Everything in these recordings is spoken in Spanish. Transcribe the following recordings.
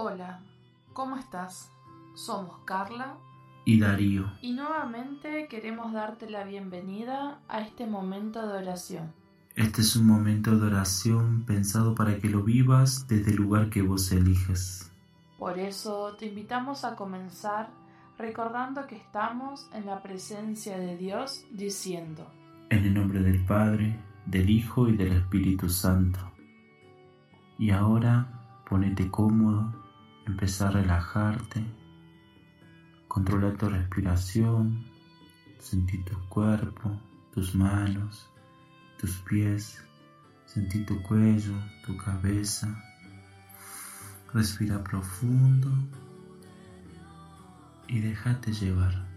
Hola, ¿cómo estás? Somos Carla y Darío. y nuevamente queremos darte la bienvenida a este momento de oración. Este es un momento de oración pensado para que lo vivas desde el lugar que vos eliges. Por eso te invitamos a comenzar recordando que estamos en la presencia de Dios diciendo, En el nombre del Padre, del Hijo y del Espíritu Santo. Y ahora ponete cómodo, empezá a relajarte, controla tu respiración, sentí tu cuerpo, tus manos, tus pies, sentí tu cuello, tu cabeza. Respira profundo y déjate llevar.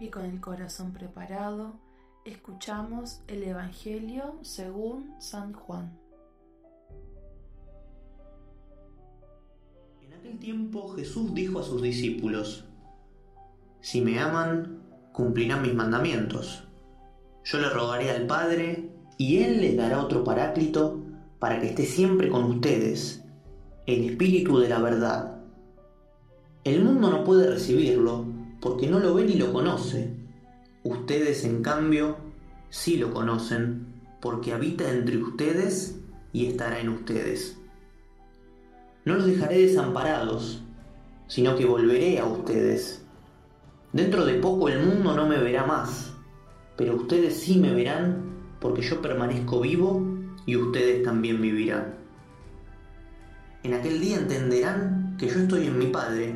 Y con el corazón preparado, escuchamos el Evangelio según San Juan. En aquel tiempo Jesús dijo a sus discípulos, Si me aman, cumplirán mis mandamientos. Yo le rogaré al Padre, y Él les dará otro paráclito para que esté siempre con ustedes, el Espíritu de la verdad. El mundo no puede recibirlo porque no lo ve ni lo conoce. Ustedes, en cambio, sí lo conocen porque habita entre ustedes y estará en ustedes. No los dejaré desamparados, sino que volveré a ustedes. Dentro de poco el mundo no me verá más, pero ustedes sí me verán porque yo permanezco vivo y ustedes también vivirán. En aquel día entenderán que yo estoy en mi Padre,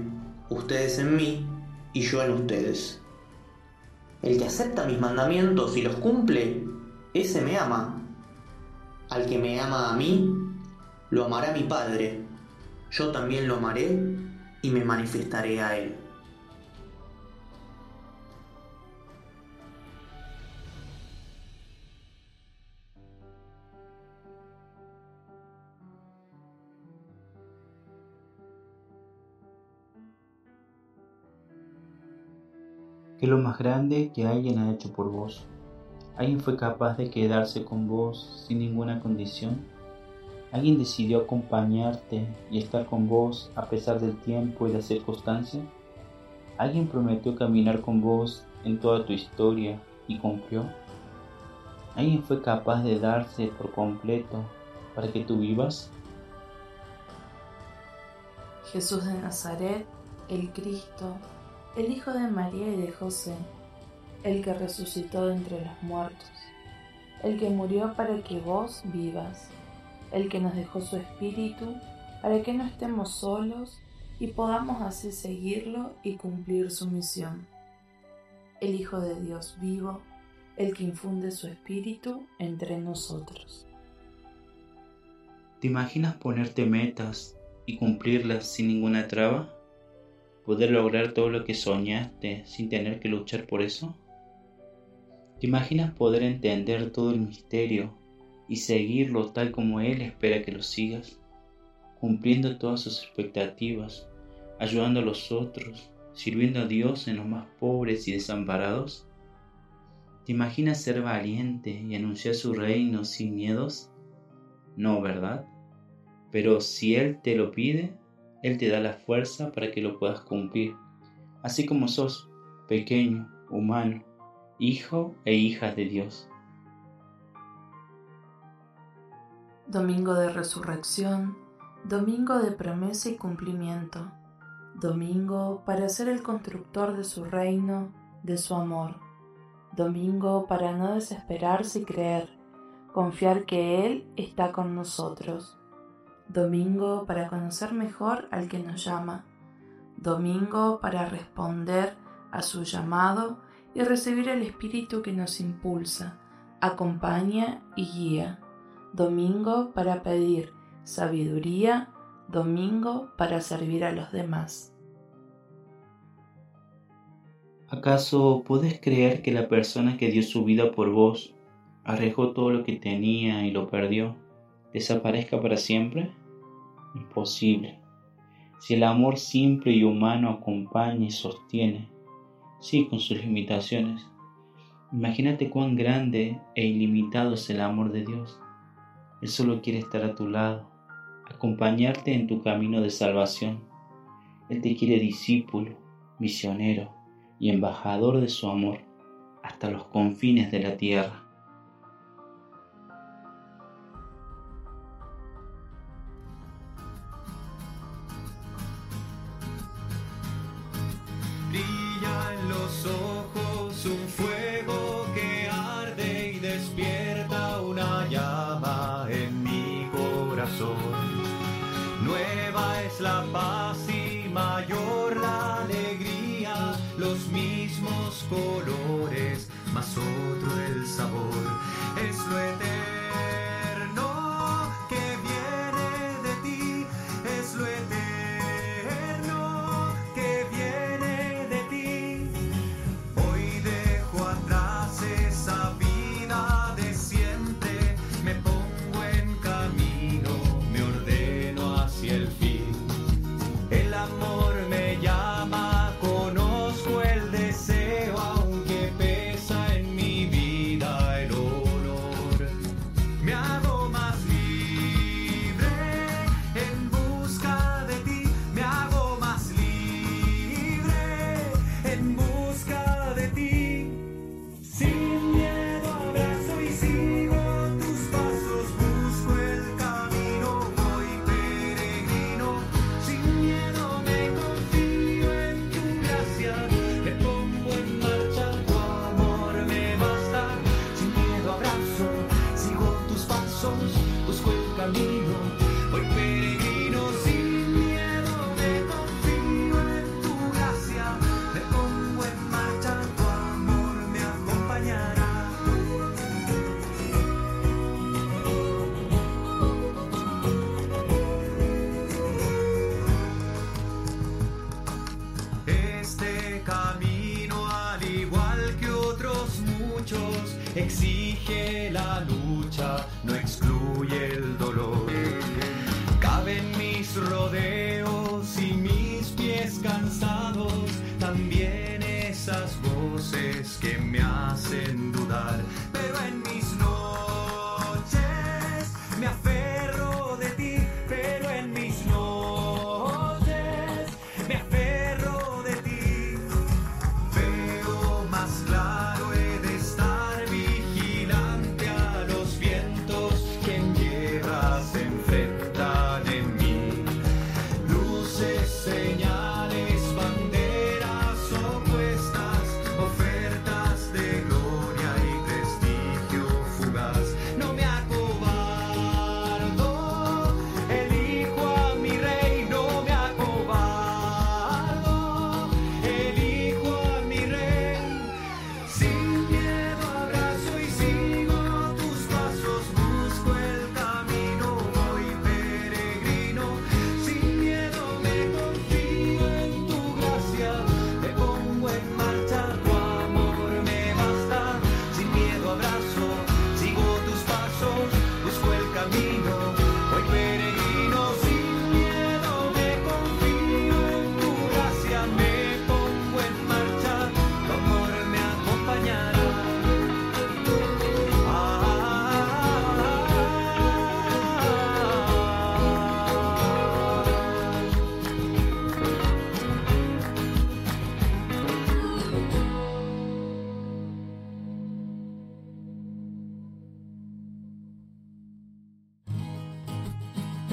ustedes en mí y yo en ustedes. El que acepta mis mandamientos y los cumple, ese me ama. Al que me ama a mí, lo amará mi Padre yo también lo amaré y me manifestaré a él. ¿Qué es lo más grande que alguien ha hecho por vos? ¿Alguien fue capaz de quedarse con vos sin ninguna condición? ¿Alguien decidió acompañarte y estar con vos a pesar del tiempo y las circunstancias? ¿Alguien prometió caminar con vos en toda tu historia y cumplió? ¿Alguien fue capaz de darse por completo para que tú vivas? Jesús de Nazaret, el Cristo, el Hijo de María y de José, el que resucitó de entre los muertos, el que murió para que vos vivas, el que nos dejó su Espíritu para que no estemos solos y podamos así seguirlo y cumplir su misión. El Hijo de Dios vivo, el que infunde su Espíritu entre nosotros. ¿Te imaginas ponerte metas y cumplirlas sin ninguna traba? ¿Poder lograr todo lo que soñaste sin tener que luchar por eso? ¿Te imaginas poder entender todo el misterio y seguirlo tal como Él espera que lo sigas? Cumpliendo todas sus expectativas, ayudando a los otros, sirviendo a Dios en los más pobres y desamparados? ¿Te imaginas ser valiente y anunciar su reino sin miedos? No, ¿verdad? Pero si Él te lo pide, Él te da la fuerza para que lo puedas cumplir, así como sos, pequeño, humano, hijo e hija de Dios. Domingo de Resurrección, Domingo de promesa y cumplimiento. Domingo para ser el constructor de su reino, de su amor. Domingo para no desesperarse y creer, confiar que Él está con nosotros. Domingo para conocer mejor al que nos llama. Domingo para responder a su llamado y recibir el Espíritu que nos impulsa, acompaña y guía. Domingo para pedir sabiduría, domingo para servir a los demás. ¿Acaso puedes creer que la persona que dio su vida por vos, arriesgó todo lo que tenía y lo perdió, desaparezca para siempre? Imposible. Si el amor simple y humano acompaña y sostiene, sí con sus limitaciones, imagínate cuán grande e ilimitado es el amor de Dios. Él solo quiere estar a tu lado, acompañarte en tu camino de salvación. Él te quiere discípulo, misionero y embajador de su amor hasta los confines de la tierra. Colores, más otro el sabor. Es lo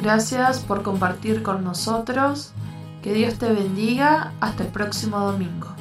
Gracias por compartir con nosotros. Que Dios te bendiga. Hasta el próximo domingo.